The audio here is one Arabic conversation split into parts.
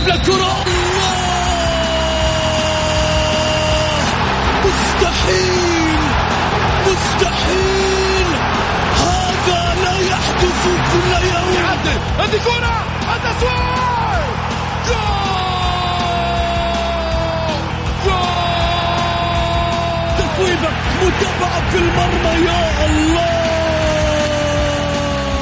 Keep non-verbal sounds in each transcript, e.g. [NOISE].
يلعب للكرة مستحيل! مستحيل! هذا لا يحدث كل يوم. يعدل. هذه كرة! التسويق جول! جول! تصويبة متابعة في المرمى يا الله!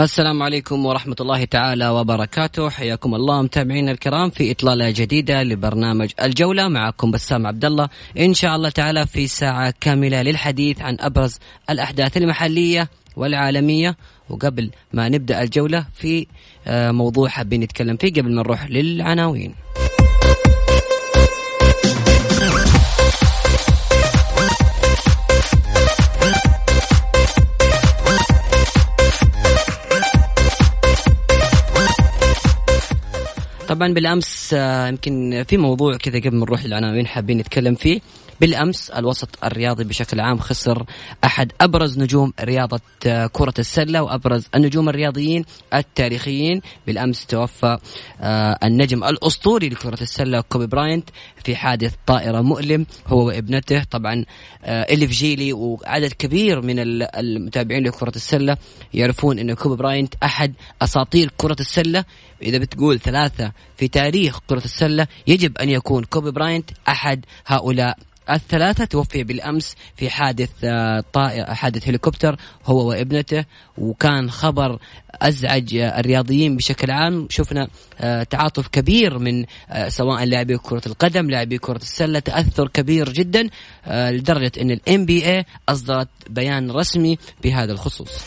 السلام عليكم ورحمة الله تعالى وبركاته. حياكم الله متابعينا الكرام في إطلالة جديدة لبرنامج الجولة. معكم بسام عبد الله إن شاء الله تعالى في ساعة كاملة للحديث عن أبرز الأحداث المحلية والعالمية. وقبل ما نبدأ الجولة في آه، موضوع حابين نتكلم فيه قبل ما نروح للعناوين. طبعا بالأمس آه، يمكن في موضوع كذا قبل ما نروح للعناوين حابين نتكلم فيه. بالأمس الوسط الرياضي بشكل عام خسر أحد أبرز نجوم رياضة آه، كرة السلة وأبرز النجوم الرياضيين التاريخيين. بالأمس توفى آه، النجم الأسطوري لكرة السلة كوبي براينت في حادث طائرة مؤلم هو وابنته. طبعا آه، اللي في جيلي وعدد كبير من ال- المتابعين لكرة السلة يعرفون إن كوبي براينت أحد أساطير كرة السلة. إذا بتقول ثلاثة في تاريخ كرة السلة يجب أن يكون كوبي براينت أحد هؤلاء. الثلاثة توفي بالأمس في حادث آه، طائر حادث هليكوبتر هو وابنته وكان خبر أزعج آه، الرياضيين بشكل عام. شفنا آه، تعاطف كبير من سواء لاعبي كرة القدم لاعبي كرة السلة تأثر كبير جدا لدرجة NBA أصدرت بيان رسمي بهذا الخصوص.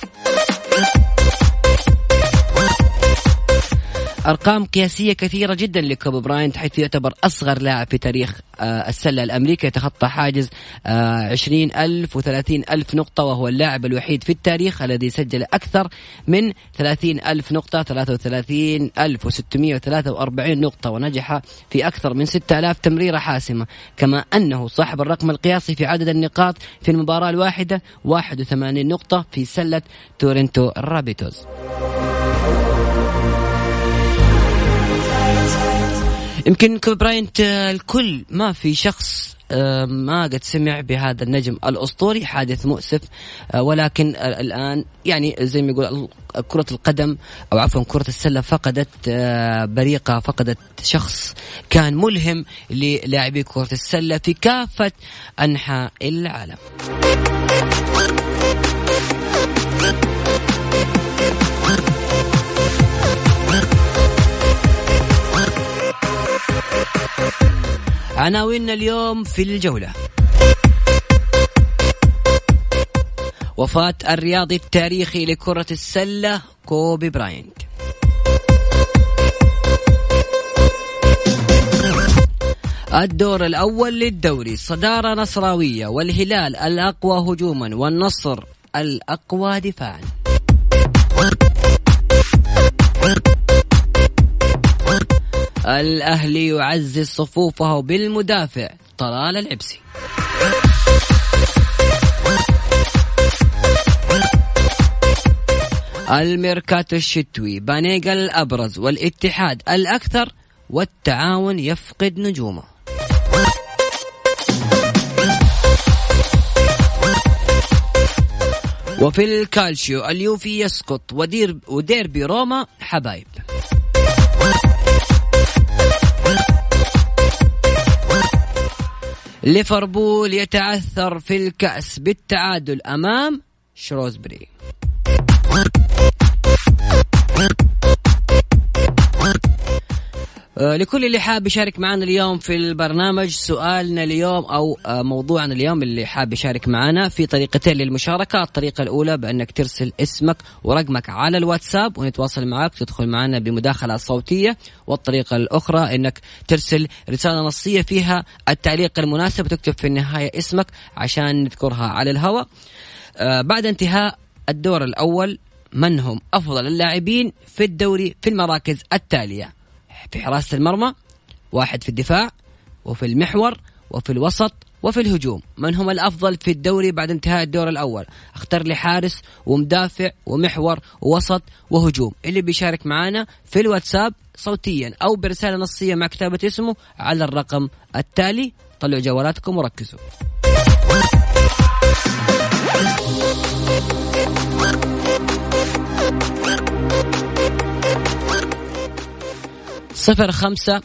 أرقام قياسية كثيرة جدا لكوبي براينت حيث يعتبر أصغر لاعب في تاريخ آه، السلة الامريكي يتخطى حاجز آه، 20 ألف و30 ألف نقطة وهو اللاعب الوحيد في التاريخ الذي سجل أكثر من 30 ألف نقطة 33 ألف و643 نقطة ونجح في أكثر من 6000 تمريرة حاسمة. كما أنه صاحب الرقم القياسي في عدد النقاط في المباراة الواحدة 81 نقطة في سلة تورنتو رابتورز. يمكن كوبي براينت آه، الكل ما في شخص آه، ما قد سمع بهذا النجم الأسطوري حادث مؤسف آه، ولكن الآن يعني زي ما يقول كرة القدم أو عفوا كرة السلة فقدت بريقة فقدت شخص كان ملهم للاعبي كرة السلة في كافة أنحاء العالم. عناويننا اليوم في الجولة. وفاة الرياضي التاريخي لكرة السلة كوبي براينت. الدور الأول للدوري صدارة نصراوية والهلال الأقوى هجوما والنصر الأقوى دفاعا. الأهلي يعزز صفوفه بالمدافع طلال العبسي. الميركاتو الشتوي بانيجا الأبرز والاتحاد الأكثر والتعاون يفقد نجومه. وفي الكالشيو اليوفي يسقط ودير وديربي روما حبايب. ليفربول يتعثر في الكأس بالتعادل أمام شروزبري. لكل اللي حاب يشارك معنا اليوم في البرنامج سؤالنا اليوم أو آه، موضوعنا اليوم اللي حاب يشارك معنا في طريقتين للمشاركة، الطريقة الأولى بأنك ترسل اسمك ورقمك على الواتساب ونتواصل معك تدخل معنا بمداخلة صوتية، والطريقة الأخرى إنك ترسل رسالة نصية فيها التعليق المناسب وتكتب في النهاية اسمك عشان نذكرها على الهواء. آه، بعد انتهاء الدور الأول من هم أفضل اللاعبين في الدوري في المراكز التالية؟ في حراسة المرمى واحد في الدفاع وفي المحور وفي الوسط وفي الهجوم. من هم الأفضل في الدوري بعد انتهاء الدور الأول؟ اختر لي حارس ومدافع ومحور ووسط وهجوم. اللي بيشارك معنا في الواتساب صوتيا أو برسالة نصية مع كتابة اسمه على الرقم التالي. طلعوا جوالاتكم وركزوا. صفر خمسة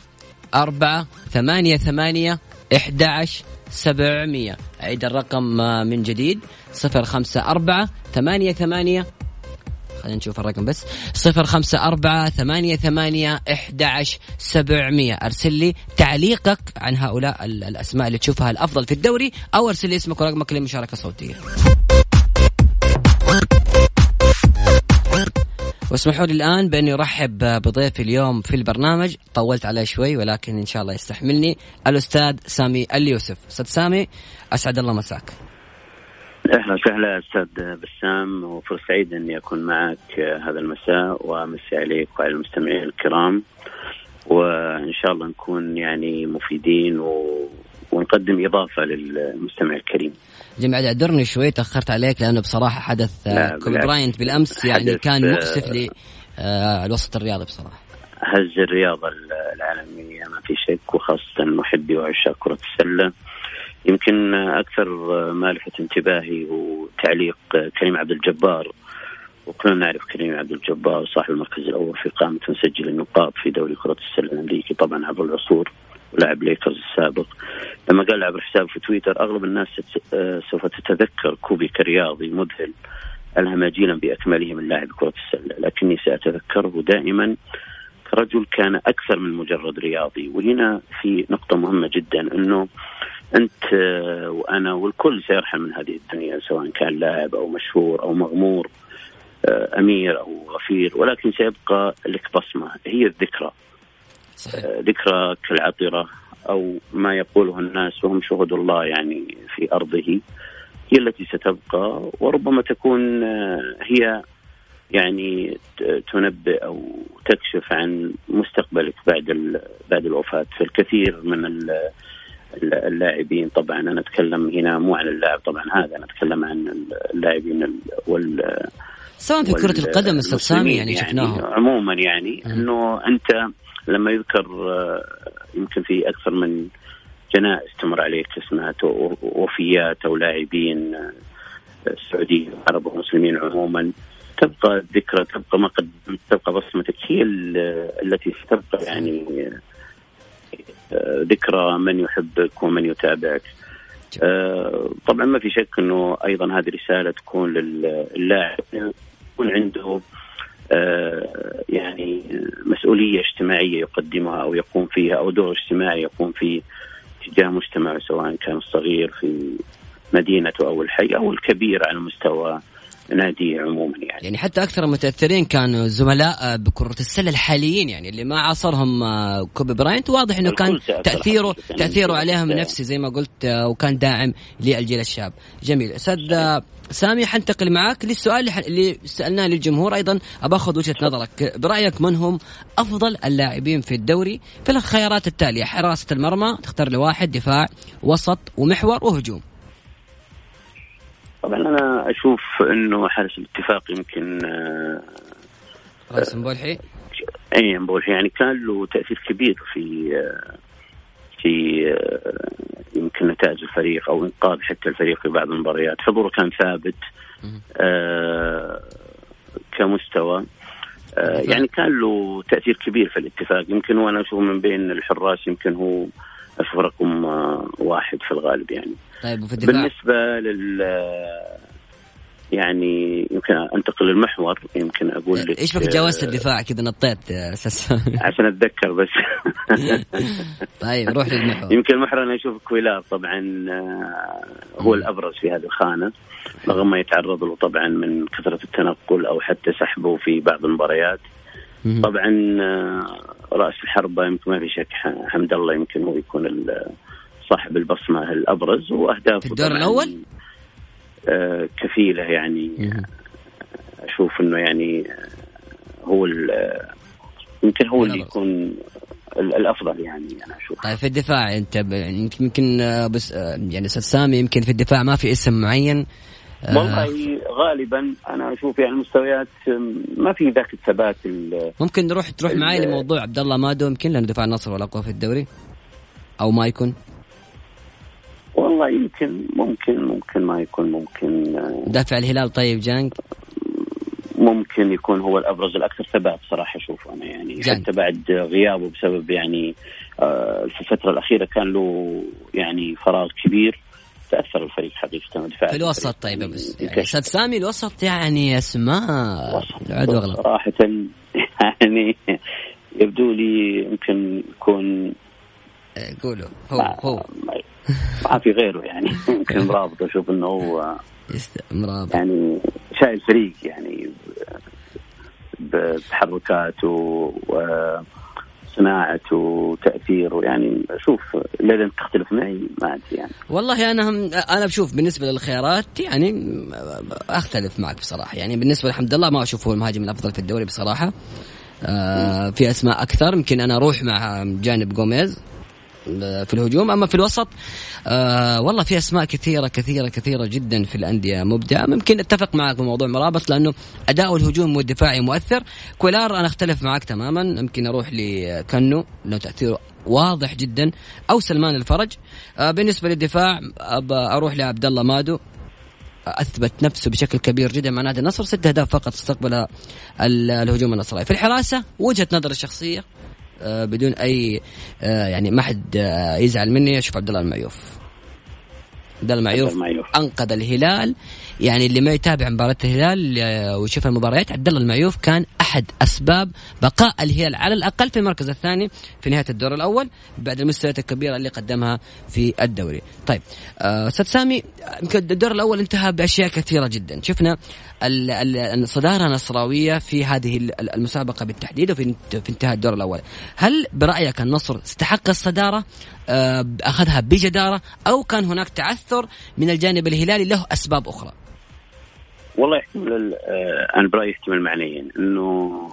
أربعة ثمانية ثمانية إحدى سبعمية. أعيد الرقم من جديد. صفر خمسة أربعة ثمانية ثمانية خلينا نشوف الرقم بس. صفر خمسة أربعة ثمانية ثمانية إحدى سبعمية. أرسل لي تعليقك عن هؤلاء الأسماء اللي تشوفها الأفضل في الدوري أو أرسل لي اسمك ورقمك للمشاركة الصوتية. واسمحوا لي الآن باني أرحب بضيفي اليوم في البرنامج. طولت عليه شوي ولكن إن شاء الله يستحملني. الأستاذ سامي اليوسف. أستاذ سامي أسعد الله مساك. أهلا وسهلا أستاذ بسام وفرصة سعيده أني أكون معك هذا المساء وأمسي عليك وعلى المستمعين الكرام. وإن شاء الله نكون يعني مفيدين و... ونقدم إضافة للمستمع الكريم. جميل اعذرني شوي تأخرت عليك لأنه بصراحة حدث كوبي براينت بالأمس يعني كان مؤسف للوسط آه، الرياضي بصراحة. هز الرياضة العالمية ما في شك وخاصة محبي وعشاق كرة السلة. يمكن أكثر ما لفت انتباهي هو تعليق كريم عبد الجبار وكلنا نعرف كريم عبد الجبار صاحب المركز الأول في قائمة مسجل النقاط في دوري كرة السلة الأمريكي طبعا عبر العصور ولاعب ليكرز السابق. لما قال عبر حسابه في تويتر أغلب الناس آه، سوف تتذكر كوبي كرياضي مذهل الهم جيلا باكمله من لاعب كرة السلة. لكني سأتذكره دائما كرجل كان أكثر من مجرد رياضي. وهنا في نقطة مهمة جدا إنه أنت آه، وأنا والكل سيرحل من هذه الدنيا سواء كان لاعب أو مشهور أو مغمور آه، أمير أو غفير ولكن سيبقى لك بصمة هي الذكرى. صحيح. ذكرى كالعطره أو ما يقوله الناس وهم شهود الله يعني في أرضه هي التي ستبقى وربما تكون آه، هي يعني تنبئ أو تكشف عن مستقبلك بعد بعد الوفاة فالكثير من اللاعبين طبعا أنا أتكلم هنا مو عن اللاعب طبعا هذا أنا أتكلم عن اللاعبين وال سواء في كرة القدم أستاذ سامي يعني, يعني شفناهم عموما يعني إنه أنت لما يذكر آه، يمكن في أكثر من جنائز تمر عليك اسمها وفيات أو لاعبين آه، السعوديين العرب والمسلمين عموما تبقى الذكرى تبقى ما قدمت تبقى بصمتك هي التي ستبقى يعني آه، ذكرى من يحبك ومن يتابعك. طبعا ما في شك إنه أيضا هذه رسالة تكون للاعب يكون عنده آه، يعني مسؤولية اجتماعية يقدمها أو يقوم فيها أو دور اجتماعي يقوم فيه تجاه مجتمعه سواء كان الصغير في مدينته أو الحي أو الكبير على مستوى نادي عموما يعني. يعني حتى أكثر المتاثرين كانوا زملاء بكرة السلة الحاليين يعني اللي ما عاصرهم آه، كوبي براينت. واضح إنه كان تاثيره تأثيره عليهم نفسي زي ما قلت آه، وكان داعم للجيل الشاب. جميل. أستاذ آه، سامي حنتقل معك للسؤال اللي سألناه للجمهور أيضا. ابى اخذ وجهه نظرك. برأيك من هم أفضل اللاعبين في الدوري؟ في الخيارات التالية حراسة المرمى تختار لي واحد دفاع وسط ومحور وهجوم. طبعا أنا أشوف إنه حارس الاتفاق يمكن آه، راس مبولحي أي مبولحي يعني كان له تأثير كبير في آه، في آه، يمكن نتائج الفريق أو إنقاذ حتى الفريق في بعض المباريات. حضوره كان ثابت كمستوى يعني كان له تأثير كبير في الاتفاق. يمكن وأنا أشوف من بين الحراس يمكن هو أشوف رقم واحد في الغالب يعني. طيب وفي الدفاع؟ بالنسبة لل يعني يمكن أنتقل للمحور يمكن أقول لك إيش بك جاوزت الدفاع؟ كذا نطيت أساس [LAUGHS] عشان أتذكر بس. [LAUGHS] طيب روح للمحور. يمكن المحور أنا أشوف كويلار طبعا آه، هو الأبرز في هذه الخانة رغم ما يتعرض له طبعا من كثرة التنقل أو حتى سحبه في بعض المباريات. طبعا آه، رأس الحربه يمكن ما في شك حمد الله يمكن هو يكون صاحب البصمة الأبرز وأهدافه في الدور الأول؟ آه، كفيلة يعني. أشوف إنه يعني هو يمكن هو اللي يكون الأفضل يعني أنا أشوف. طيب في الدفاع أنت يعني يمكن آه، بس يعني أستاذ سامي يمكن في الدفاع ما في اسم معين والله غالبا أنا أشوف يعني المستويات ما في ذاك الثبات ممكن نروح تروح معي لموضوع عبد الله مادو يمكن لأنه دفاع النصر ولا قوة في الدوري؟ أو ما يكون؟ والله يمكن ممكن ممكن ما يكون ممكن آه، دافع الهلال طيب جانج ممكن يكون هو الأبرز الأكثر ثبات صراحة أشوف أنا يعني. جانج. حتى بعد غيابه بسبب يعني آه، في الفترة الأخيرة كان له يعني فراغ كبير. تأثر الفريق حقيقة دفاع في الوسط طيب بس يعني أستاذ سامي الوسط يعني أسماء. العدو صراحة يعني يبدو لي يمكن يكون إيه، قولوا. هو هو. ما في غيره يعني. [LAUGHS] يمكن مرابط أشوف إنه هو مرابط. يعني شايل فريق يعني بتحركاته وصناعته وتاثيره يعني أشوف لازم تختلف معي ما أدري يعني. والله أنا هم أنا بشوف بالنسبة للخيارات يعني أختلف معك بصراحة. يعني بالنسبة لحمد الله ما أشوفه المهاجم الأفضل في الدوري بصراحة. آه في أسماء أكثر. يمكن أنا أروح مع جانب جوميز في الهجوم. أما في الوسط آه والله في أسماء كثيرة كثيرة كثيرة جدا في الأندية مبدعة. ممكن أتفق معك بموضوع مرابط لأنه اداؤه الهجوم والدفاعي مؤثر. كولار أنا أختلف معك تماما. يمكن أروح لكنو لأنه تأثيره واضح جدا. أو سلمان الفرج. آه بالنسبة للدفاع أروح لعبد الله مادو. أثبت نفسه بشكل كبير جدا مع نادي النصر. ست أهداف فقط استقبل الهجوم النصراوي في الحراسة وجهة نظر الشخصيه بدون أي آه، يعني ما حد آه، يزعل مني. أشوف عبد الله المعيوف. عبد المعيوف. أنقذ الهلال. يعني اللي ما يتابع مباراة الهلال ويشوف المباريات عبد الله المعيوف كان أحد أسباب بقاء الهلال على الأقل في المركز الثاني في نهاية الدور الأول بعد المستويات الكبيرة اللي قدمها في الدوري. طيب أستاذ سامي يمكن الدور الأول انتهى بأشياء كثيرة جدا، شفنا الصدارة نصراوية في هذه المسابقة بالتحديد وفي في انتهاء الدور الأول. هل برأيك النصر استحق الصدارة أخذها بجدارة أو كان هناك تعثر من الجانب الهلالي له أسباب أخرى؟ والله يحتمل آه، أنا برأيي يحتمل معنيين. إنه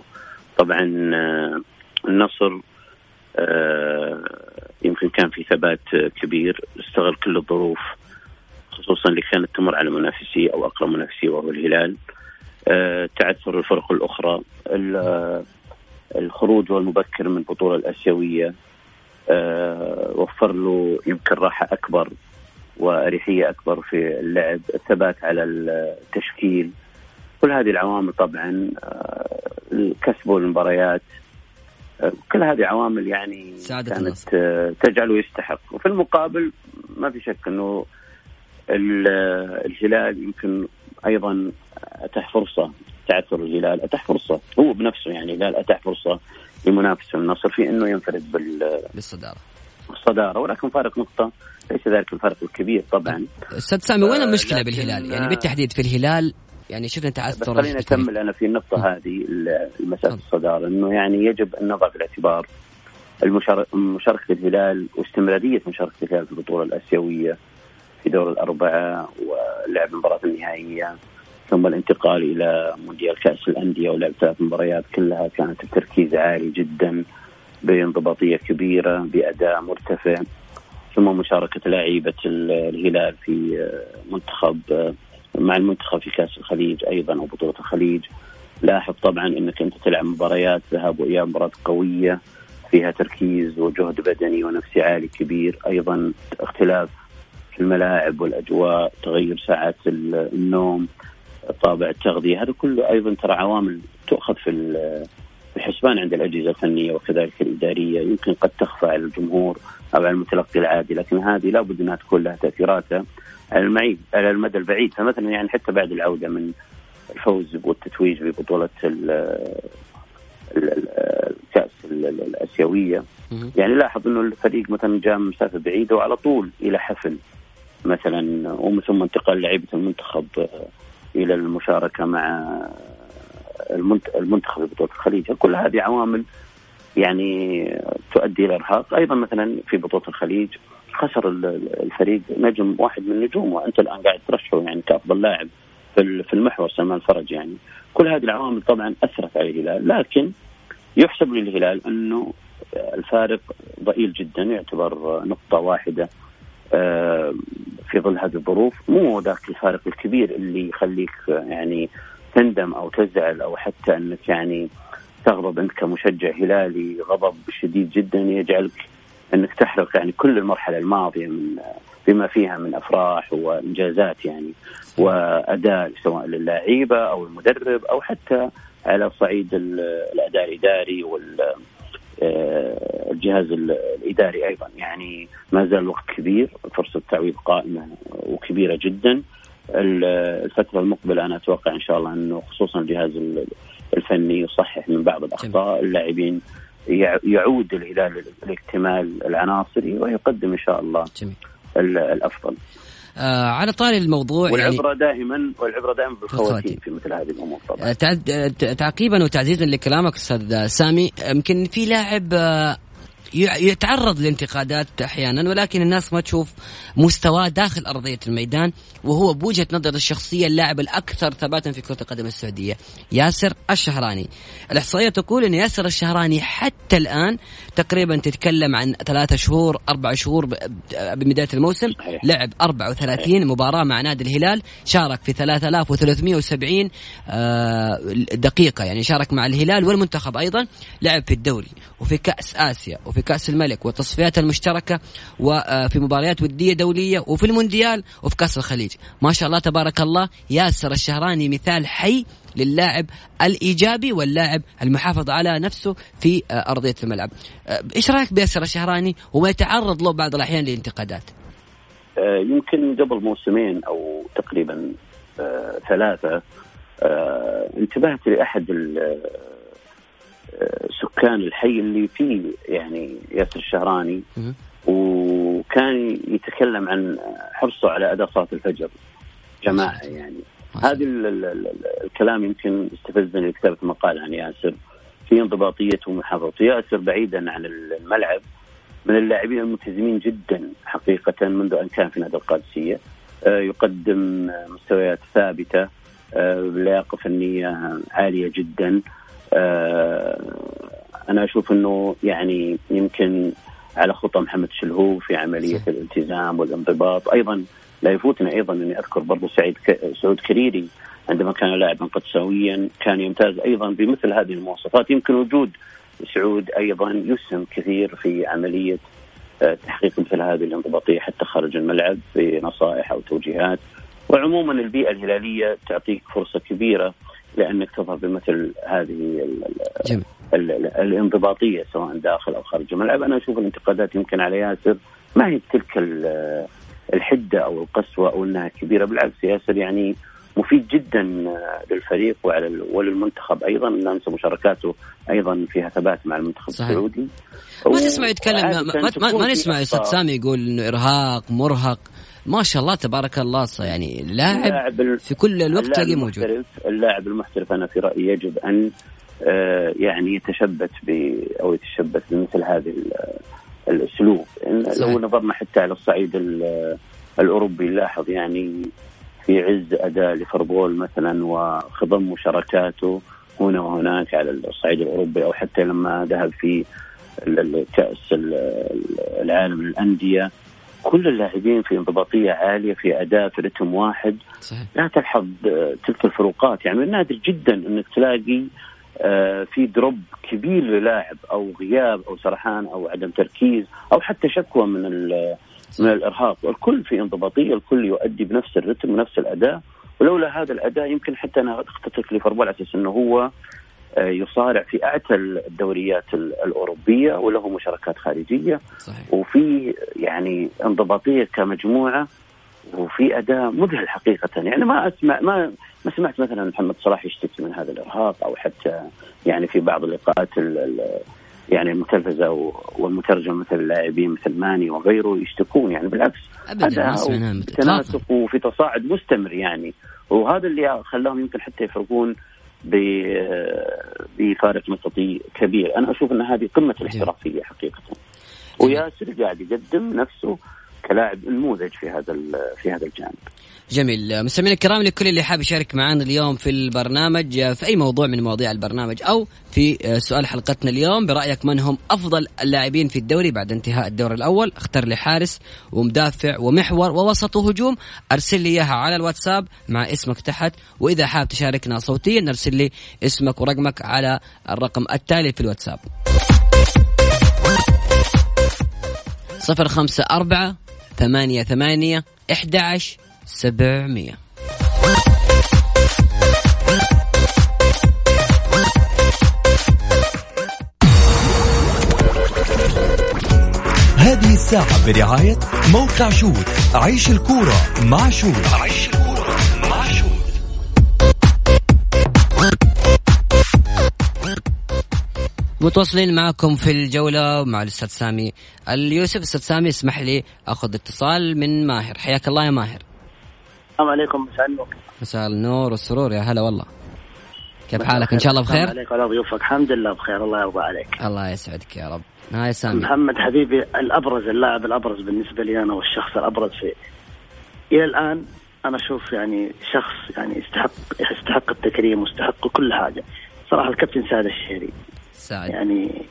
طبعا آه، النصر آه، يمكن كان في ثبات كبير استغل كل الظروف خصوصا اللي كانت تمر على منافسيه أو أقرب منافسيه وهو الهلال. تعثر الفرق الأخرى الخروج المبكر من البطولة الآسيوية وفر له يمكن راحة أكبر. واريحيه أكبر في اللعب، الثبات على التشكيل. كل هذه العوامل طبعا آه، كسبه المباريات آه، كل هذه عوامل يعني كانت آه، تجعله يستحق. وفي المقابل ما في شك إنه الهلال يمكن أيضا أتاح فرصة تعثر الهلال أتاح فرصة. هو بنفسه يعني الهلال أتاح فرصة لمنافسه النصر في إنه ينفرد بالصدارة. الصداره ولكن فارق نقطة. ليس ذلك الفرق الكبير طبعا. أستاذ سامي وين آه، المشكلة بالهلال؟ يعني بالتحديد في الهلال يعني شفنا تعثر خليني أكمل أنا في النقطة هذه مساله الصدارة إنه يعني يجب أن نضع في الاعتبار مشاركة الهلال واستمرارية مشاركة الهلال في البطولة الآسيوية في دور الأربعة ولعب المباراة النهائية ثم الانتقال إلى مونديال كأس الأندية ولعب ثلاث مباريات كلها كانت بتركيز عالي جدا بانضباطية كبيرة بأداء مرتفع. ثم مشاركة لاعيبة الهلال في منتخب مع المنتخب في كأس الخليج أيضا أو بطولة الخليج. لاحظ طبعا أنك أنت تلعب مباريات ذهاب وإياب مباراة قوية فيها تركيز وجهد بدني ونفسي عالي كبير. أيضا اختلاف في الملاعب والأجواء تغير ساعات النوم طابع التغذية. هذا كله أيضا ترى عوامل تؤخذ في الحسبان عند الأجهزة الفنية وكذلك الإدارية. يمكن قد تخفى على الجمهور على المتلقي العادي لكن هذه لابد إنها تكون لها تاثيراتها على المعيد على المدى البعيد فمثلا يعني حتى بعد العودة من الفوز والتتويج ببطولة الكأس الآسيوية. يعني لاحظ إنه الفريق مثلا جاء من مسافة بعيدة وعلى طول إلى حفل مثلا ومن ثم انتقال لعيبة المنتخب إلى المشاركة مع المنتخب في بطولة الخليج. كل هذه عوامل يعني تؤدي إلى إرهاق. أيضا مثلا في بطولة الخليج خسر الفريق نجم واحد من نجومه. وانت الآن قاعد ترشحه يعني كأفضل لاعب في المحور سلمان فرج يعني. كل هذه العوامل طبعا أثرت على الهلال. لكن يحسب للهلال أنه الفارق ضئيل جدا يعتبر نقطة واحدة آه، في ظل هذه الظروف. مو ذاك الفارق الكبير اللي يخليك يعني تندم أو تزعل أو حتى أنك يعني تغضب أنت كمشجع هلالي غضب شديد جدا يجعلك أنك تحرق يعني كل المرحلة الماضية من بما فيها من أفراح وإنجازات يعني وأداء سواء للاعيبة أو المدرب أو حتى على صعيد الأداء الإداري وال آه، الجهاز الإداري أيضا. يعني ما زال الوقت كبير فرصة تعويض قائمة وكبيرة جدا. الفترة المقبلة أنا أتوقع إن شاء الله إنه خصوصا الجهاز الفني يصحح من بعض الأخطاء اللاعبين يعود الهلال لاكتمال العناصري ويقدم إن شاء الله جميل. الأفضل. آه على طاري الموضوع والعبرة يعني دائما والعبرة دائما بالخواتيم في مثل هذه الأمور طبعا. آه تعقيبا وتعزيزا لكلامك أستاذ سامي يمكن في لاعب آه يتعرض لانتقادات أحيانا ولكن الناس ما تشوف مستواه داخل أرضية الميدان. وهو بوجهة نظر الشخصية اللاعب الأكثر ثباتا في كرة القدم السعودية ياسر الشهراني. الإحصائية تقول إن ياسر الشهراني حتى الآن تقريبا تتكلم عن ثلاثة شهور أربع شهور ببداية الموسم لعب 34 مباراة مع نادي الهلال شارك في 3370 آه، دقيقة يعني شارك مع الهلال والمنتخب أيضا لعب في الدوري وفي كأس آسيا وفي كأس الملك والتصفيات المشتركة وفي مباريات ودية دولية وفي المونديال وفي كأس الخليج. ما شاء الله تبارك الله ياسر الشهراني مثال حي للاعب الإيجابي واللاعب المحافظ على نفسه في أرضية الملعب. إيش رأيك بياسر الشهراني وما يتعرض له بعض الأحيان لانتقادات؟ آه، يمكن قبل موسمين أو تقريبا آه، ثلاثة آه، انتبهت لأحد سكان الحي اللي فيه يعني ياسر الشهراني وكان يتكلم عن حرصه على أداء صلاة الفجر. جماعة يعني. هذا الكلام يمكن استفزني لكتابه مقال عن ياسر. في انضباطيته ومحافظته. ياسر بعيدا عن الملعب. من اللاعبين الملتزمين جدا حقيقه منذ أن كان في نادي القادسية. آه، يقدم مستويات ثابتة. آه، لياقة فنية عالية جدا. آه، أنا أشوف إنه يعني يمكن على خطى محمد شلهوب في عملية الالتزام والانضباط. أيضا لا يفوتني أيضا أني أذكر برضو سعيد ك... سعود كريري. عندما كان لاعبا قدساويا كان يمتاز أيضا بمثل هذه المواصفات. يمكن وجود سعود أيضا يسهم كثير في عملية آه، تحقيق مثل هذه الانضباطية حتى خارج الملعب بنصائح أو توجيهات. وعموما البيئة الهلالية تعطيك فرصة كبيرة لأنك تظهر بمثل هذه ال الانضباطية سواء داخل أو خارج الملعب. أنا أشوف الانتقادات يمكن على ياسر ما هي تلك الحدة أو القسوة أو أنها كبيرة. بالعكس ياسر يعني مفيد جدا للفريق وعلى وللمنتخب أيضا. لا ننسى مشاركاته أيضا فيها ثبات مع المنتخب صحيح. السعودي. ما تسمع يتكلم ما, ما, ما, ما نسمع أستاذ سامي يقول إنه إرهاق مرهق. ما شاء الله تبارك الله يعني لاعب في كل الوقت تلاقيه موجود. اللاعب المحترف أنا في رأيي يجب أن آه، يعني يتشبث ب أو يتشبث بمثل هذه الأسلوب. لو نظرنا حتى على الصعيد الأوروبي لاحظ يعني في عز أداء ليفربول مثلا وخضم مشاركاته هنا وهناك على الصعيد الأوروبي أو حتى لما ذهب في كأس العالم للأندية كل اللاعبين في انضباطية عالية في أداء في رتم واحد. صحيح. لا تلحظ تلك الفروقات. يعني من نادر جدا إنك تلاقي آه، في دروب كبير للاعب أو غياب أو سرحان أو عدم تركيز أو حتى شكوى من من الإرهاق. الكل في انضباطية الكل يؤدي بنفس الرتم ونفس الأداء. ولولا هذا الأداء يمكن حتى أنا اختتك ليفربول على أساس إنه هو آه، يصارع في اعتى الدوريات الأوروبية وله مشاركات خارجية. صحيح. وفي يعني انضباطية كمجموعة وفي اداء مذهل حقيقة. يعني ما اسمع ما ما سمعت مثلا محمد صلاح يشتكي من هذا الإرهاق أو حتى يعني في بعض اللقاءات يعني المتلفزه والمترجم مثل اللاعبين مثل ماني وغيره يشتكون. يعني بالعكس ابدا تناسق وفي تصاعد مستمر يعني. وهذا اللي خلاهم يمكن حتى يفرقون بفارق نقطي كبير. أنا أشوف إن هذه قمة الاحترافية حقيقة. وياسر قاعد يقدم نفسه كلاعب نموذج في هذا في هذا الجانب. جميل. مستمعينا الكرام لكل اللي حاب يشارك معنا اليوم في البرنامج في أي موضوع من مواضيع البرنامج أو في سؤال حلقتنا اليوم برأيك من هم أفضل اللاعبين في الدوري بعد انتهاء الدور الأول؟ اختر لي حارس ومدافع ومحور ووسط وهجوم أرسل لي إياها على الواتساب مع اسمك تحت وإذا حاب تشاركنا صوتيا أرسل لي اسمك ورقمك على الرقم التالي في الواتساب. صفر خمسة أربعة ثمانية ثمانية إحدى سبعمية. هذه الساعة برعاية موقع شوت عيش الكورة مع شوت عيش متواصلين معكم في الجولة مع الأستاذ سامي اليوسف. أستاذ سامي اسمح لي أخذ اتصال من ماهر. حياك الله يا ماهر. السلام عليكم. مساء النور. مساء النور والسرور يا هلا والله. كيف حالك؟ إن شاء الله بخير؟ عليك وعلى ضيوفك الحمد لله بخير. الله يرضى عليك. الله يسعدك يا رب. هاي سامي. محمد حبيبي الأبرز اللاعب الأبرز بالنسبة لي أنا والشخص الأبرز في إلى الآن أنا أشوف يعني شخص يعني يستحق يستحق التكريم ويستحق كل حاجة. صراحة الكابتن سعد الشهري سعد. يعني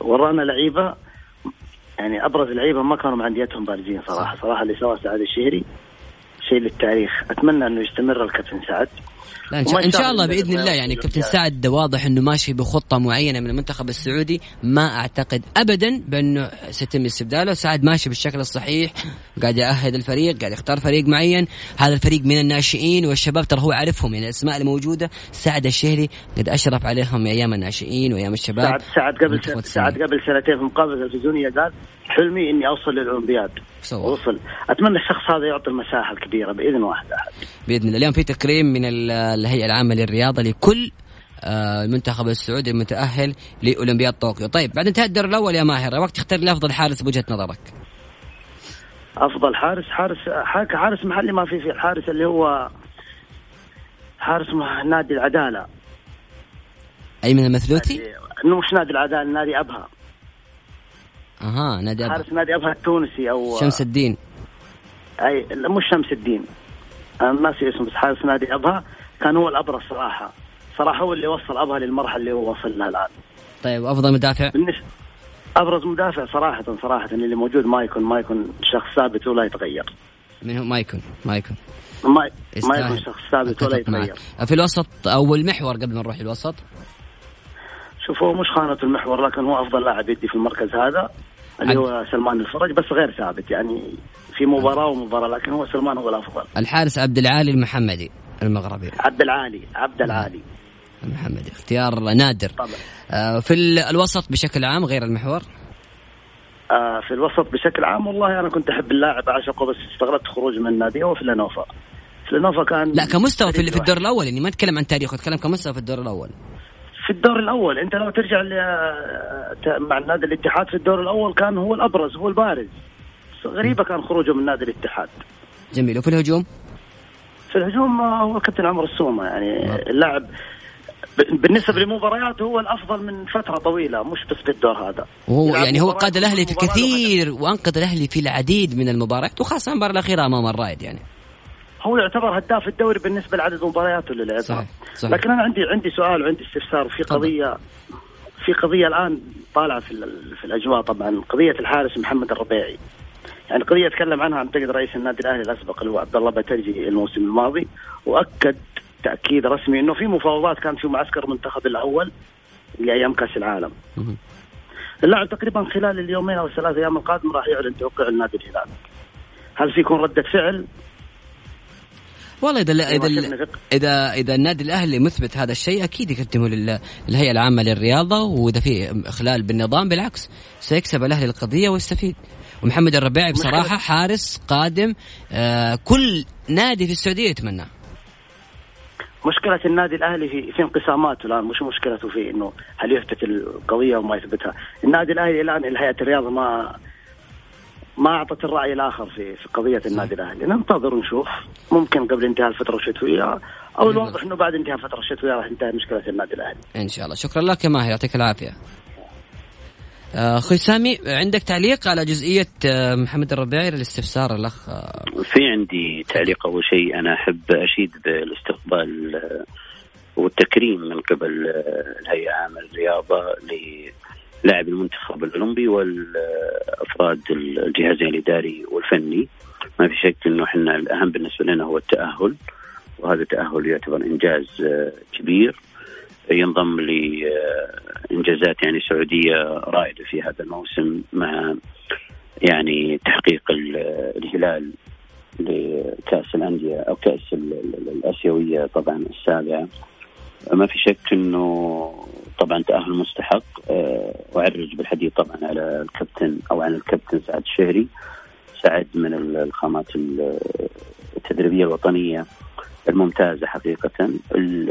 ورانا لعيبة يعني أبرز لعيبة ما كانوا مع انديتهم بارزين صراحة. صراحة اللي سواه سعد الشهري شيء للتاريخ. أتمنى أنه يستمر الكابتن سعد. لا إن شاء الله بإذن الله يعني كابتن سعد واضح إنه ماشي بخطة معينة من المنتخب السعودي ما أعتقد ابدا بأنه سيتم استبداله. سعد ماشي بالشكل الصحيح قاعد يأهد الفريق قاعد يختار فريق معين. هذا الفريق من الناشئين والشباب ترى هو عارفهم يعني الأسماء الموجودة. سعد الشهري قد أشرف عليهم أيام الناشئين وأيام الشباب. سعد سعد قبل سعد قبل سنتين في مقابله تلفزيونيه قال حلمي إني أوصل للأولمبياد. وصل أتمنى الشخص هذا يعطي المساحة الكبيرة بإذن واحد احد بإذن الله. اليوم في تكريم من الهيئة العامة للرياضة لكل آه، المنتخب السعودي المتأهل لأولمبياد طوكيو. طيب بعد انتهاء الدور الأول يا ماهر وقت تختار لي أفضل حارس بوجهة نظرك. أفضل حارس حارس حارس محلي ما في في الحارس اللي هو حارس نادي العدالة. اي من المثلوثي؟ مش نادي العدالة نادي أبها. أها نادي ابها حارس نادي ابها التونسي أو شمس الدين. أي مش شمس الدين. أنا ناسي اسمه بس حارس نادي أبها كان هو الأبرز صراحة. صراحة هو اللي وصل أبها للمرحلة اللي هو وصل لها الآن. طيب أفضل مدافع؟ بالنسبة أبرز مدافع صراحة صراحة اللي موجود ما يكون ما يكون شخص ثابت ولا يتغير. من هو؟ ما يكون ما يكون ما ما يكون شخص ثابت ولا يتغير. في الوسط أو المحور قبل ما نروح للوسط شوف هو مش خانة المحور لكن هو أفضل لاعب يدي في المركز هذا. اللي هو سلمان الفرج بس غير ثابت يعني في مباراة ومباراة لكن هو سلمان هو الأفضل. الحارس عبد العالي المحمدي المغربي. عبد العالي عبد العالي. المحمدي اختيار نادر. طبعا. آه في الوسط بشكل عام غير المحور؟ آه في الوسط بشكل عام والله أنا كنت أحب اللاعب اعشقه بس استغربت خروج من النادي هو فيلانويفا فيلانويفا كان لا كمستوى في, في الدور الأول يعني ما اتكلم عن تاريخه اتكلم كمستوى في الدور الأول. في الدور الأول. أنت لو ترجع مع نادي الاتحاد في الدور الأول كان هو الأبرز هو البارز. غريبة كان خروجه من نادي الاتحاد. جميل. وفي الهجوم؟ في الهجوم هو كابتن عمر السومة. يعني نعم. اللاعب بالنسبة للمباريات هو الأفضل من فترة طويلة مش بس في الدور هذا. وهو يعني هو قاد الأهلي في كثير وأنقذ الأهلي في العديد من المباريات وخاصة المباراه الأخيرة أمام الرائد يعني. هو يعتبر هداف الدوري بالنسبة لعدد مبارياته اللي لعبها صحيح. صحيح. لكن أنا عندي عندي سؤال وعندي استفسار في قضيه في قضية الآن طالعة في في الأجواء طبعا قضية الحارس محمد الربيعي يعني قضية تكلم عنها أعتقد رئيس النادي الأهلي الأسبق اللي هو عبد الله بترجي الموسم الماضي وأكد تأكيد رسمي إنه في مفاوضات كانت في معسكر المنتخب الأول لأيام كأس العالم. اللاعب تقريبا خلال اليومين أو الثلاث أيام القادمه راح يعلن توقيع النادي الهلال. هل في يكون ردة فعل والله إذا إذا اذا إذا النادي الأهلي مثبت هذا الشيء أكيد يقدمه للهيئة العامة للرياضة وإذا في إخلال بالنظام بالعكس سيكسب الأهلي القضية ويستفيد. ومحمد الربيعي بصراحة حارس قادم آه كل نادي في السعودية يتمناه مشكلة النادي الأهلي في في انقساماته الآن مش مشكلته في إنه هل يثبت القضية أو ما يثبتها، النادي الأهلي الآن هيئة الرياضة ما ما أعطت الرأي الآخر في في قضية النادي الأهلي. ننتظر ونشوف ممكن قبل انتهاء الفترة الشتويه أو الواضح إنه بعد انتهاء الفترة الشتويه راح تنتهي مشكلة النادي الأهلي. إن شاء الله. شكرا لك يا ماهر. يعطيك العافية. آه، أخوي سامي عندك تعليق على جزئية آه، محمد الربيعي للاستفسار الأخ؟ آه، في عندي تعليق أول شيء. أنا أحب أشيد بالاستقبال والتكريم من قبل الهيئة العامه للرياضه لاعب المنتخب الأولمبي والأفراد الجهازين الإداري والفني. ما في شك إنه إحنا الأهم بالنسبة لنا هو التأهل وهذا التأهل يعتبر إنجاز كبير. ينضم لانجازات يعني سعودية رائدة في هذا الموسم مع يعني تحقيق الهلال لكأس الأندية أو كأس الآسيوية طبعا السابعة. ما في شك إنه طبعا تاهل مستحق. وأعرج بالحديث طبعا على الكابتن أو عن الكابتن سعد الشهري سعد من الخامات التدريبية الوطنية الممتازة حقيقة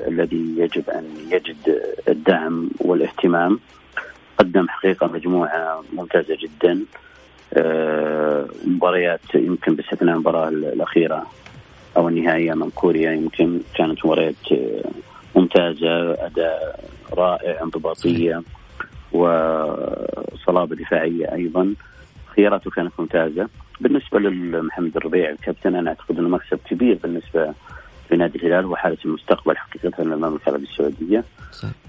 الذي يجب أن يجد الدعم والاهتمام. قدم حقيقة مجموعة ممتازة جدا. آه، مباريات يمكن باستثناء المباراة الأخيرة أو النهائية من كوريا يمكن كانت مباريات ممتازة أداء رائع انضباطية وصلابة دفاعية أيضا. خياراته كانت ممتازة. بالنسبة لمحمد الربيع الكابتن أنا أعتقد إنه مكسب كبير بالنسبة لنادي الهلال وحارس المستقبل حقيقة للمملكه العربيه السعودية.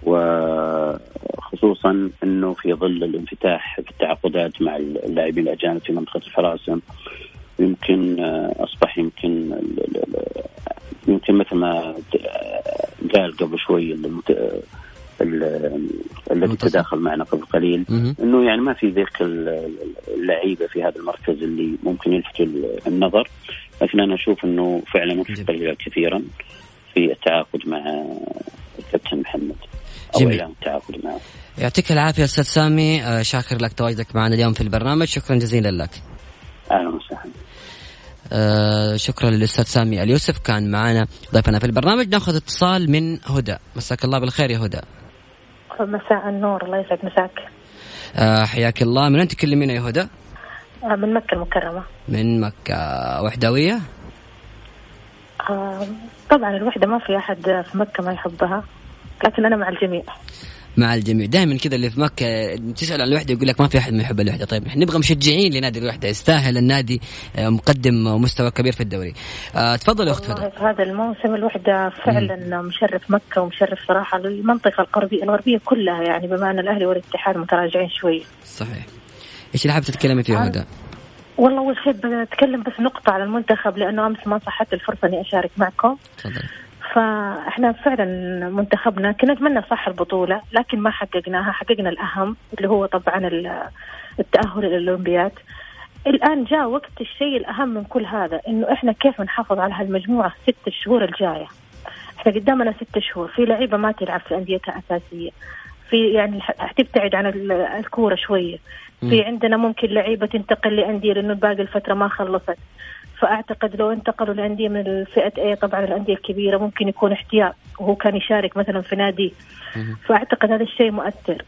وخصوصا إنه في ظل الانفتاح في التعاقدات مع اللاعبين الأجانب في منطقة الحراسه يمكن أصبح يمكن يمكن مثل ما قال قبل شوي الذي تداخل معنا قبل قليل إنه يعني ما في ذيك اللعيبة في هذا المركز اللي ممكن يلفتوا النظر لكن أنا أشوف إنه فعلا وفق الهلال كثيرا في التعاقد مع الكابتن محمد أو جميل. إعلان التعاقد معه. يعطيك العافية أستاذ سامي. آه، شاكر لك تواجدك معنا اليوم في البرنامج. شكرا جزيلا لك. أهلا وسهلا. آه شكرا للأستاذ سامي اليوسف كان معنا ضيفنا في البرنامج. ناخذ اتصال من هدى. مساك الله بالخير يا هدى. مساء النور. الله يسعد مساك. آه حياك الله. من انت تكلمينا يا هدى؟ آه من مكة المكرمة. من مكة. وحدوية؟ آه طبعا الوحدة ما في أحد في مكة ما يحبها لكن أنا مع الجميع. مع الجميع. دائما كذا اللي في مكة تسأل عن الوحدة يقول لك ما في أحد ما يحب الوحدة. طيب إحنا نبغى مشجعين لنادي الوحدة. يستاهل النادي آه، مقدم مستوى كبير في الدوري. أه تفضل أخت في هذا الموسم الوحدة فعلا مشرف مكة ومشرف صراحة للمنطقة الغربية الغربية كلها يعني بما ان الأهلي والاتحاد متراجعين شوي. صحيح. إيش اللي حابه تتكلمي فيه هدى؟ والله أول شيء بتكلم بس نقطة على المنتخب لأنه أمس ما صحت الفرصة إني أشارك معكم. تفضل. فاحنا فعلا منتخبنا كنا نتمنى صح البطولة لكن ما حققناها حققنا الأهم اللي هو طبعا التأهل للاولمبياد الآن جاء وقت الشيء الأهم من كل هذا إنه إحنا كيف نحافظ على هالمجموعة ست الشهور الجاية؟ إحنا قدامنا ست شهور في لعيبة ما تلعب في انديتها أساسية في يعني حتبتعد عن الكورة شوية في عندنا ممكن لعيبة تنتقل لأندية لأنه باقي الفترة ما خلصت. فأعتقد لو انتقلوا الانديه من الفئة اي طبعا الأندية الكبيرة ممكن يكون احتياط وهو كان يشارك مثلا في نادي. فأعتقد هذا الشيء مؤثر.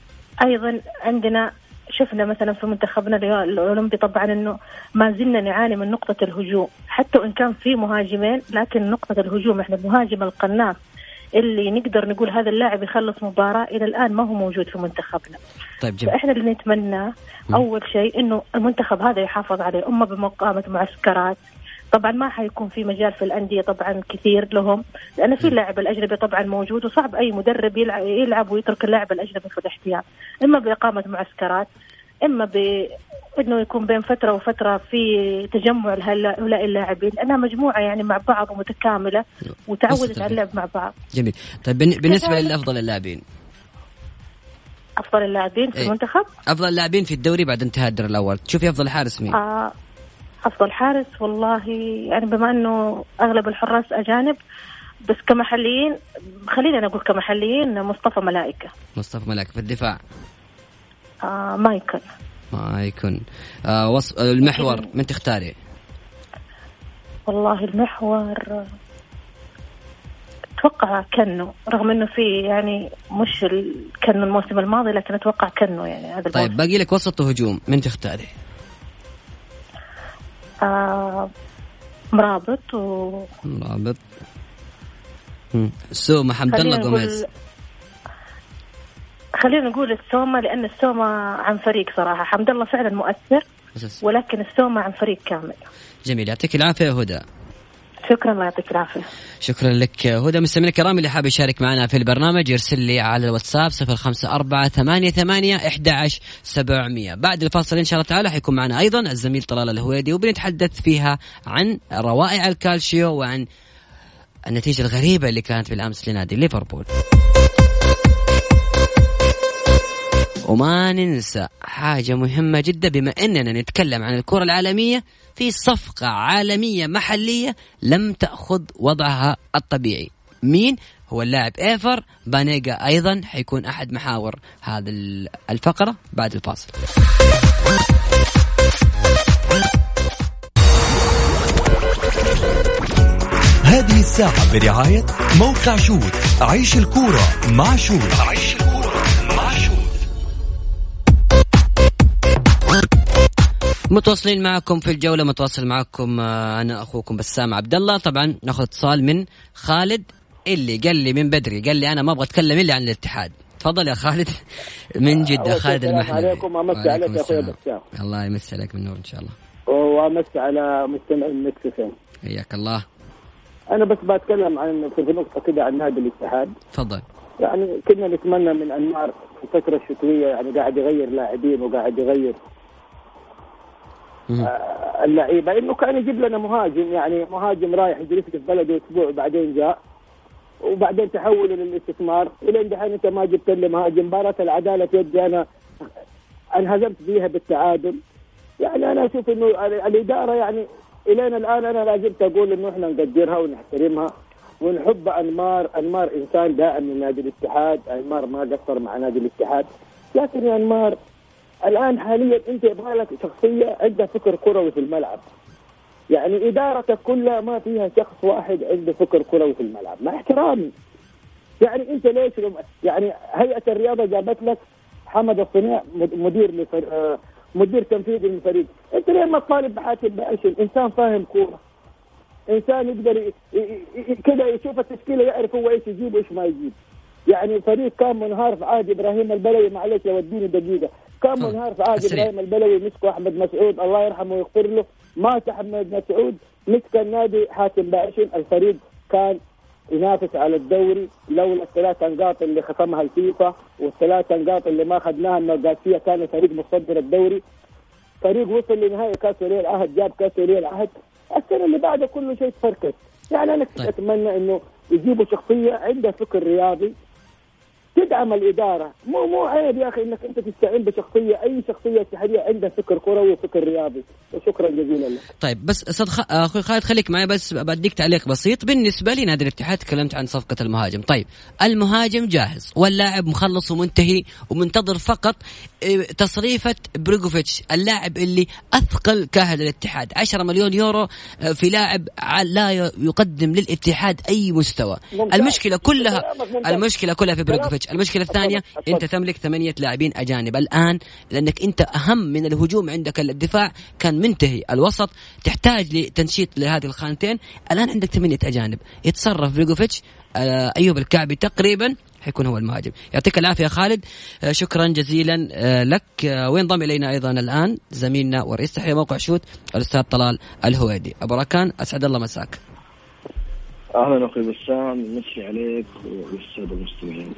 أيضا عندنا شفنا مثلا في منتخبنا الأولمبي طبعا إنه ما زلنا نعاني من نقطة الهجوم. حتى وإن كان في مهاجمين لكن نقطة الهجوم إحنا المهاجم القناص اللي نقدر نقول هذا اللاعب يخلص مباراة إلى الآن ما هو موجود في منتخبنا. طيب جميل. فإحنا اللي نتمناه أول شيء إنه المنتخب هذا يحافظ عليه أما بمقامة معسكرات طبعا ما حيكون في مجال في الأندية طبعا كثير لهم لأن في اللاعب الأجنبي طبعا موجود وصعب أي مدرب يلعب, يلعب ويترك اللاعب الأجنبي في الاحتياط إما بإقامة معسكرات إما ب إنه يكون بين فترة وفترة في تجمع لهؤلاء اللاعبين لأنها مجموعة يعني مع بعض ومتكاملة وتعودت على اللعب مع بعض. جميل، طيب بالنسبة لأفضل اللاعبين أفضل اللاعبين في إيه. المنتخب؟ أفضل اللاعبين في الدوري بعد انتهاء الدور الأول، تشوفي افضل حارس مين؟ آه افضل حارس والله يعني بما إنه أغلب الحراس أجانب بس كمحليين خلينا نقول كمحليين مصطفى ملائكة. مصطفى ملائكة في الدفاع. آه مايكل مايكل آه وصف المحور [LAUGHS] من تختاري؟ والله المحور أتوقع كنو رغم إنه في يعني مش كنو الموسم الماضي لكن أتوقع كنو يعني هذا طيب باقي لك وسط وهجوم من تختاري؟ آه مرابط و مرابط. سوما حمد الله قوميز خلينا نقول السومة لأن السومة عن فريق صراحة. حمد الله فعلا مؤثر ولكن السومة عن فريق كامل. جميل. يعطيك العافية هدى. شكرا الله يعطيك العافية. شكرا لك هدى. مستمعينا الكرام اللي حاب يشارك معنا في البرنامج يرسل لي على الواتساب صفر خمسة أربعة ثمانية ثمانية إحدى سبع مية. بعد الفاصل إن شاء الله تعالى حيكون معنا أيضا الزميل طلال الهويدي وبنتحدث فيها عن روائع الكالشيو وعن النتيجة الغريبة اللي كانت بالأمس لنادي ليفربول. وما ننسى حاجة مهمة جدا بما أننا نتكلم عن الكرة العالمية في صفقة عالمية محلية لم تأخذ وضعها الطبيعي. مين؟ هو اللاعب إيفر بانيجا أيضا حيكون أحد محاور هذه الفقرة بعد الفاصل. هذه الساعة برعاية موقع شوت عيش الكورة مع شوت عيش الكورة مع شوت متواصلين معكم في الجولة متواصل معكم آه، أنا أخوكم بسام عبد الله. طبعا ناخذ اتصال من خالد اللي قال لي من بدري قال لي أنا ما أبغى أتكلم إلا عن الاتحاد. تفضل يا خالد. [LAUGHS] من جدة خالد المحلي عليكم امسي عليك يا أخوي بسام. الله يمسي عليك من نور إن شاء الله. وامسي على مستمعين مكسفين حياك الله. أنا بس بتكلم عن في نقطة كده عن نادي الاتحاد. تفضل. يعني كنا نتمنى من أنمار في الفترة الشتويه يعني قاعد يغير لاعبين وقاعد يغير اللعيبة إنه كان يجيب لنا مهاجم يعني مهاجم رايح يجلس في بلده أسبوع وبعدين جاء وبعدين تحوله للاستثمار. إلى دحين أنت ما جبت لي مهاجم. مباراة العدالة يدي أنا أنهزمت فيها بالتعادل. يعني أنا أشوف إنه الإدارة يعني إلين الآن أنا لازلت أقول إنه إحنا نقدرها ونحترمها. ونحب أنمار أنمار إنسان دائم من نادي الاتحاد. أنمار ما قصر مع نادي الاتحاد. لكن يا أنمار الآن حاليا أنت يبغى لك شخصية عندها فكر كروي في الملعب. يعني إدارتك كلها ما فيها شخص واحد عنده فكر كروي في الملعب. مع احترامي. يعني أنت ليش يعني هيئة الرياضة جابت لك حمد الصنيع مدير لفر... آه، مدير تنفيذي للفريق. أنت ليه ما تطالب بحاتم باشن إنسان فاهم كورة. إنسان يقدر كذا يشوف التشكيلة يعرف هو إيش يجيب وإيش ما يجيب. يعني الفريق كان منهار في عهد إبراهيم البلوي معلش لو اديني دقيقة. كان منهار في عهد إبراهيم البلوي مسكه أحمد مسعود الله يرحمه ويغفر له. مات أحمد مسعود مسك النادي حاتم باشن الفريق كان ينافس على الدوري. لولا الثلاث نقاط اللي خصمها الفيفا والثلاث نقاط اللي ما أخذناها من القادسيه كان فريق متصدر الدوري. فريق وصل لنهائي كأس ولي العهد جاب كأس ولي العهد السنة اللي بعدها كل شيء تفركش يعني أنا طيب. أتمنى إنه يجيبوا شخصية عندها فكر رياضي. تدعم الإدارة. مو مو عيب يا أخي إنك أنت تستعين بشخصية أي شخصية اتحاديه عندها فكر كروي وفكر رياضي. وشكرا جزيلا لك. طيب بس أستاذ أخوي خالد خليك معي بس بديك تعليق بسيط. بالنسبة لي نادي الاتحاد تكلمت عن صفقة المهاجم. طيب المهاجم جاهز واللاعب مخلص ومنتهي ومنتظر فقط إيه، تصريفة بروجوفيتش اللاعب اللي أثقل كاهل الاتحاد 10 مليون يورو آه، في لاعب لا يقدم للاتحاد أي مستوى. المشكلة كلها المشكلة كلها في بروجوفيتش تحتاج المشكلة الثانية أنت تملك ثمانية لاعبين أجانب. الآن لأنك أنت أهم من الهجوم عندك الدفاع كان منتهي الوسط تحتاج لتنشيط لهذه الخانتين. الآن عندك ثمانية أجانب. يتصرف بيجوفيتش آه أيوب الكعبي تقريبا حيكون هو المهاجم. يعطيك العافية خالد. آه شكرا جزيلا آه لك. وينضم إلينا أيضا الآن؟ زميلنا ورئيس تحرير موقع شوت الأستاذ طلال الهويدي. أبو ركان أسعد الله مساك. أهلا أخوي بسام مسي عليك والساده المستمعين.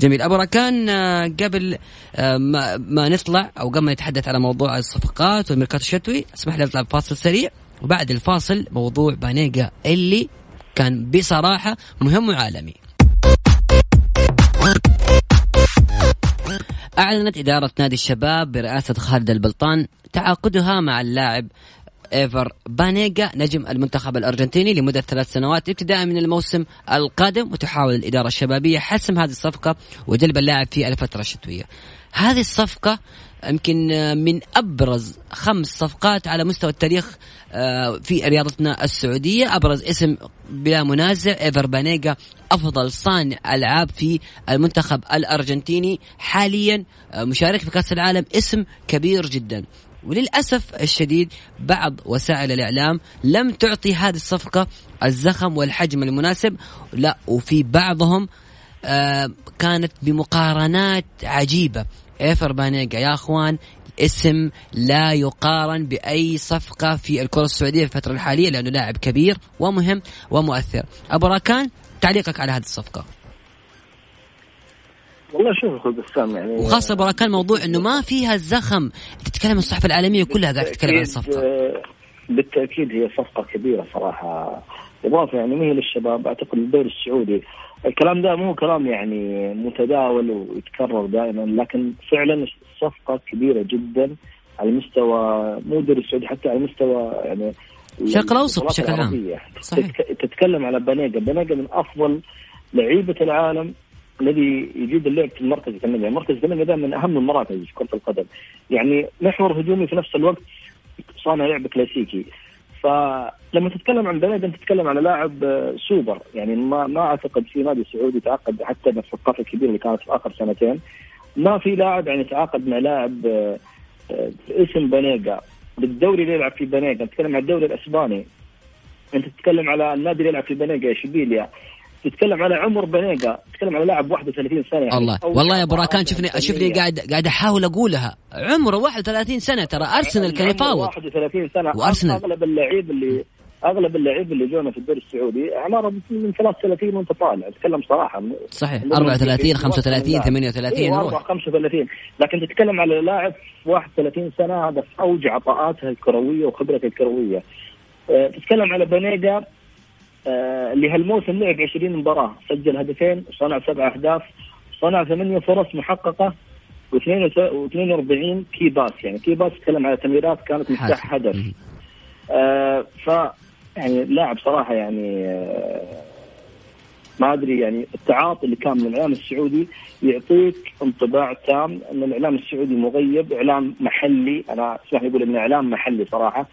جميل. أبو ركان آه، قبل آه، ما, ما نطلع أو قبل ما نتحدث على موضوع الصفقات والميركاتو الشتوي أسمح لي أطلع بفاصل سريع. وبعد الفاصل موضوع بانيجا اللي كان بصراحة مهم وعالمي. أعلنت إدارة نادي الشباب برئاسة خالد البلطان تعاقدها مع اللاعب ايفر بانيجا نجم المنتخب الأرجنتيني لمدة ثلاث سنوات ابتداء من الموسم القادم وتحاول الإدارة الشبابية حسم هذه الصفقة وجلب اللاعب في الفترة الشتوية. هذه الصفقة يمكن من أبرز خمس صفقات على مستوى التاريخ آه، في رياضتنا السعودية. أبرز اسم بلا منازع إيفر بانيجا أفضل صانع ألعاب في المنتخب الأرجنتيني حاليا آه، مشارك في كأس العالم اسم كبير جدا. وللأسف الشديد بعض وسائل الإعلام لم تعطي هذه الصفقة الزخم والحجم المناسب. لا وفي بعضهم آه كانت بمقارنات عجيبة. إيفر بانيجا يا أخوان اسم لا يقارن بأي صفقة في الكرة السعودية في الفترة الحالية لأنه لاعب كبير ومهم ومؤثر. أبو راكان تعليقك على هذه الصفقة. والله شوف أخوي بسام يعني وخاصة براكان موضوع إنه ما فيها الزخم تتكلم عن الصحف العالمية كلها قاعدة تتكلم عن الصفقه آه، بالتأكيد هي صفقة كبيرة صراحة. إضافة يعني ما هي للشباب أعتقد الدوري السعودي. الكلام ده مو كلام يعني متداول ويتكرر دائما لكن فعلا صفقة كبيرة جدا على مستوى مو الدوري السعودي حتى على مستوى يعني الشرق الأوسط بشكل عام. صحيح. تتكلم على بنيجا بنيجا من أفضل لعيبة العالم الذي يجيد اللعب في المركز الثمانية، المركز الثمانية ده من أهم المراكز في كرة القدم، يعني محور هجومي في نفس الوقت صانع لعب كلاسيكي، فلما تتكلم عن بلد أنت تتكلم على لاعب آه، سوبر. يعني ما ما أعتقد في نادي سعودي تعاقد حتى الصفقات الكبيرة اللي كانت في آخر سنتين. ما في لاعب يعني تعاقد مع لاعب آه، آه، اسم بنيجا بالدوري اللي يلعب في بنيجا تتكلم عن الدوري الأسباني. أنت تتكلم على النادي اللي يلعب في بنيجا إشبيليا. تتكلم على عمر بنيجا تتكلم على لاعب 31 سنة يعني. الله والله يا براكان شفني شفني قاعد قاعد أحاول أقولها. عمره 31 سنة ترى أرسنال كان يفاوض. 31 سنة. وأرسنال. أغلب اللعيب اللي أغلب اللعيب اللي جونا في الدوري السعودي أعمارهم من 33 وأنت طالع. أتكلم صراحة. صحيح. 34 35 38 روح. 35 لكن تتكلم على لاعب 31 سنة هذا في أوج عطاءاته الكروية وخبرته الكروية. أه، تتكلم على بنيجا آه، اللي هالموسم لعب 20 مباراة. سجل هدفين وصنع سبع أهداف صنع ثمانية فرص محققة و42 key pass يعني key pass تكلم على تمريرات كانت مفتاح هدف آه ف يعني لاعب صراحة يعني آه ما أدري يعني التعاطي اللي كان من الإعلام السعودي يعطيك انطباع تام إن الإعلام السعودي مغيب إعلام محلي أنا أسمح لي أقول انه إعلام محلي صراحة.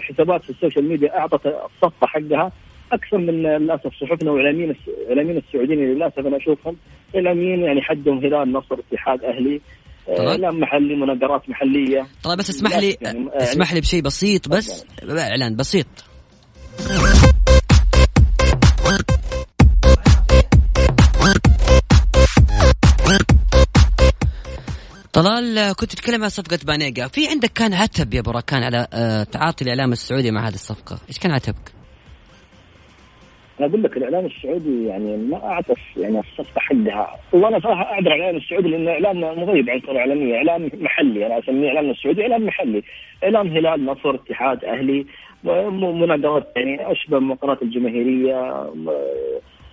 حسابات في ال social media أعطت الصفقة حقها. أكثر من للأسف صحفنا واعلاميين الإعلاميين السعوديين للأسف أنا أشوفهم اعلاميين يعني حدهم هلال نصر اتحاد أهلي آه، إعلام محلي مناقرات محلية. طيب بس اسمح لي يعني اسمح لي بشيء بسيط بس إعلان بسيط. طلال كنت تتكلم عن صفقة بانيجا. في عندك كان عتب يا براكان على آه، تعاطي الإعلام السعودي مع هذه الصفقة. إيش كان عتبك؟ أنا أقول لك الإعلام السعودي يعني ما اعطف يعني الصفقة حقها. وأنا صراحة اعذر الإعلام السعودي لأن اعلامنا مغيب عن الكره الإعلامية. إعلام محلي أنا أسميه اعلامنا السعودي إعلام محلي. إعلام هلال نصر اتحاد أهلي مناقرات يعني أشبه المقارنات الجماهيرية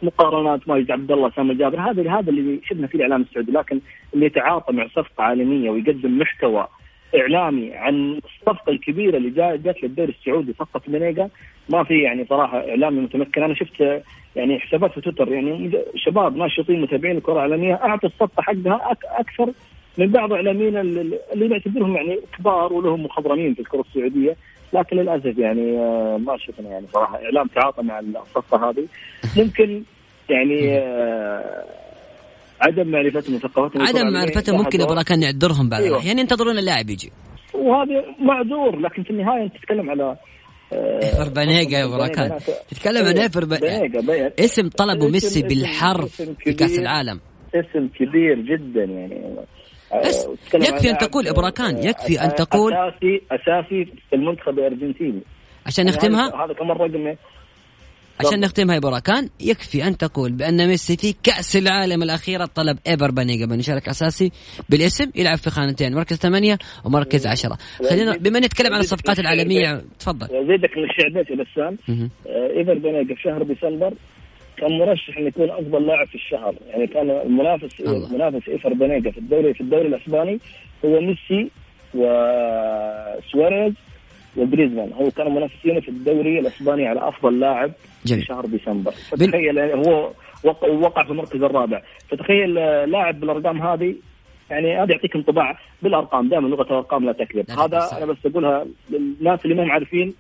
مقارنات ماجد عبد الله سامي جابر. هذا هذا اللي شفنا فيه الإعلام السعودي. لكن اللي يتعاطى مع صفقة عالمية ويقدم محتوى إعلامي عن الصفقة الكبيرة اللي جات للدوري السعودي صفقه بنيجا ما في يعني صراحة اعلامي متمكن. أنا شفت يعني حسابات في تويتر يعني شباب ناشطين متابعين الكرة العالمية أعطوا الصفقة حقها أكثر من بعض الاعلاميين اللي نعتبرهم يعني كبار ولهم مخضرمين في الكرة السعودية. لكن للأسف يعني آه، ما شفنا يعني صراحة إعلام تعاطى مع الصفقه هذه. ممكن يعني آه، عدم معرفتهم وثقافتهم عدم معرفتهم ممكن أبغى كان نعذرهم بعض أيوة. يعني ينتظرون اللاعب يجي. وهذا معذور لكن في النهاية أنت تتكلم على إيفر بانيجا يا براكان تتكلم عن إيفر بانيجا. اسم طلبه ميسي بالحرف في كأس العالم. اسم كبير جدا يعني. بس آه، يكفي أن تقول إبراكان يكفي أن تقول اساسي أساسي في المنتخب الأرجنتيني. عشان نختمها؟ هذا كمان رقم عشان نختمها يا براكان يكفي أن تقول بأن ميسي في كأس العالم الاخيره طلب إيفر بانيجا إنه يشارك أساسي بالاسم يلعب في خانتين مركز ثمانية ومركز عشرة. خلينا بما نتكلم عن الصفقات العالمية تفضل. زيدك من يا بسام. آه، إيفر بانيجا في شهر ديسمبر كان مرشح إنه يكون أفضل لاعب في الشهر. يعني كان المنافس الله. منافس إيفر بنيجا في الدوري في الدوري الأسباني هو ميسي وسواريز وجريزمان. هو كانوا منافسين في الدوري الأسباني على أفضل لاعب جميل. في شهر ديسمبر. فتخيل هو وقع, وقع في المركز الرابع. فتخيل لاعب بالأرقام هذه يعني هذا يعطيك انطباع بالأرقام. دائما لغة الأرقام لا تكذب. هذا أنا بس أقولها للناس اللي ما هم عارفين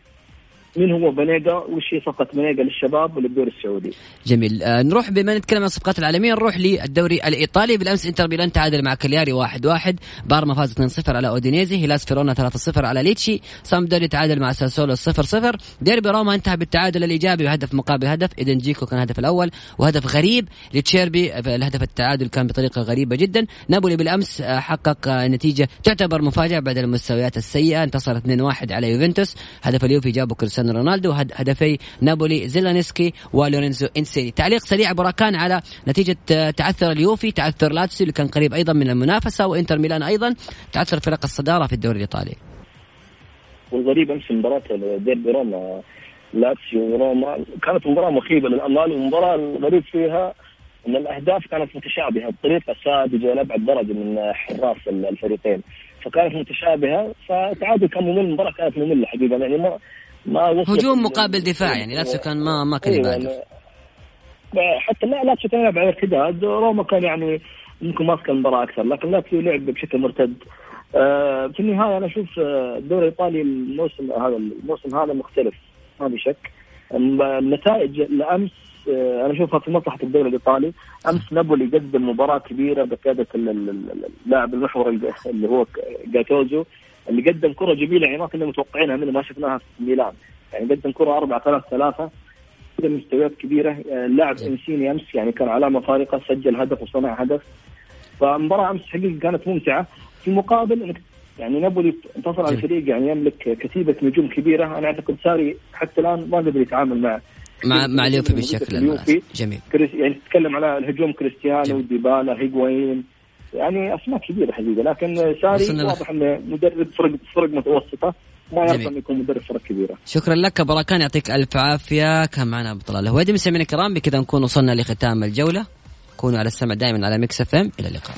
مين هو بنيجا؟ وش هي صفقة بنيجا للشباب وللدوري السعودي. جميل. آه نروح بما نتكلم عن الصفقات العالمية نروح للدوري الإيطالي. بالأمس إنتر ميلان تعادل مع كالياري 1-1 واحد واحد. بارما فاز 2-0 على أودينيزي هيلاس فيرونا 3-0 على ليتشي. سامبدوريا تعادل مع ساسولو 0-0 ديربي روما انتهى بالتعادل الإيجابي وهدف مقابل هدف. إدين دجيكو كان الهدف الأول وهدف غريب لتشيربي. الهدف التعادل كان بطريقة غريبة جدا. نابولي بالأمس آه، حقق آه، نتيجة تعتبر مفاجأة بعد المستويات السيئة. انتصر 2-1 على يوفنتوس. هدف اليوفي جابه كريستيانو رونالدو هدفي نابولي زيلينسكي ولورينزو انسيني تعليق سريع براكان على نتيجة تعثر اليوفي تعثر لاتسيو اللي كان قريب أيضا من المنافسة وإنتر ميلان أيضا. تعثر فرق الصدارة في الدوري الإيطالي. والغريب أمس مباراة ديربي روما لاتسيو وروما. كانت مباراة مخيبة للأمال والمباراة الغريب فيها إن الأهداف كانت متشابهة. بطريقه ساذجه لابعد درجه من حراس الفريقين. فكانت متشابهة فالتعادل كان ممل المباراه كانت مملة حقيقه يعني ما ما هجوم مقابل دفاع يعني لاتسيو كان ما ما كان يبالغ. يعني حتى لا لاتسيو كان يلعب على ارتداد روما كان يعني ممكن ماسك المباراه أكثر لكن لاتسيو لعب بشكل مرتد. آه في النهاية أنا أشوف آه، الدوري الإيطالي الموسم هذا الموسم هذا مختلف ما في شك. النتائج لأمس آه، أنا أشوفها في مصلحة الدوري الإيطالي. أمس نابولي قدم مباراة كبيرة بقيادة اللاعب المحور اللي هو جاتوزو. اللي قدم كرة جميلة يعني ما كنا متوقعينها منه ما شفناها في ميلان. يعني قدم كرة 4 3 3 مستويات كبيرة. اللاعب إنسيني أمس يعني كان علامة فارقة سجل هدف وصنع هدف. فمباراة أمس حقيقة كانت ممتعة. في المقابل يعني نابولي انتصر على فريق يعني يملك كتيبة نجوم كبيرة. أنا أعتقد ساري حتى الآن ما قدر يتعامل مع مع مع اليوفي بالشكل جميل. يعني تتكلم على الهجوم كريستيانو ديبالا هيغوين يعني أسماء كبيرة حقيقة لكن ساري واضح انه مدرب فرق فرق متوسطة ما يرضى إنه يكون مدرب فرق كبيرة. شكرا لك براكان يعطيك ألف عافية. كان معنا أبو طلال الهويدي. مستمعينا الكرام بكذا نكون وصلنا لختام الجولة. كونوا على السمع دائما على Mix FM. إلى اللقاء.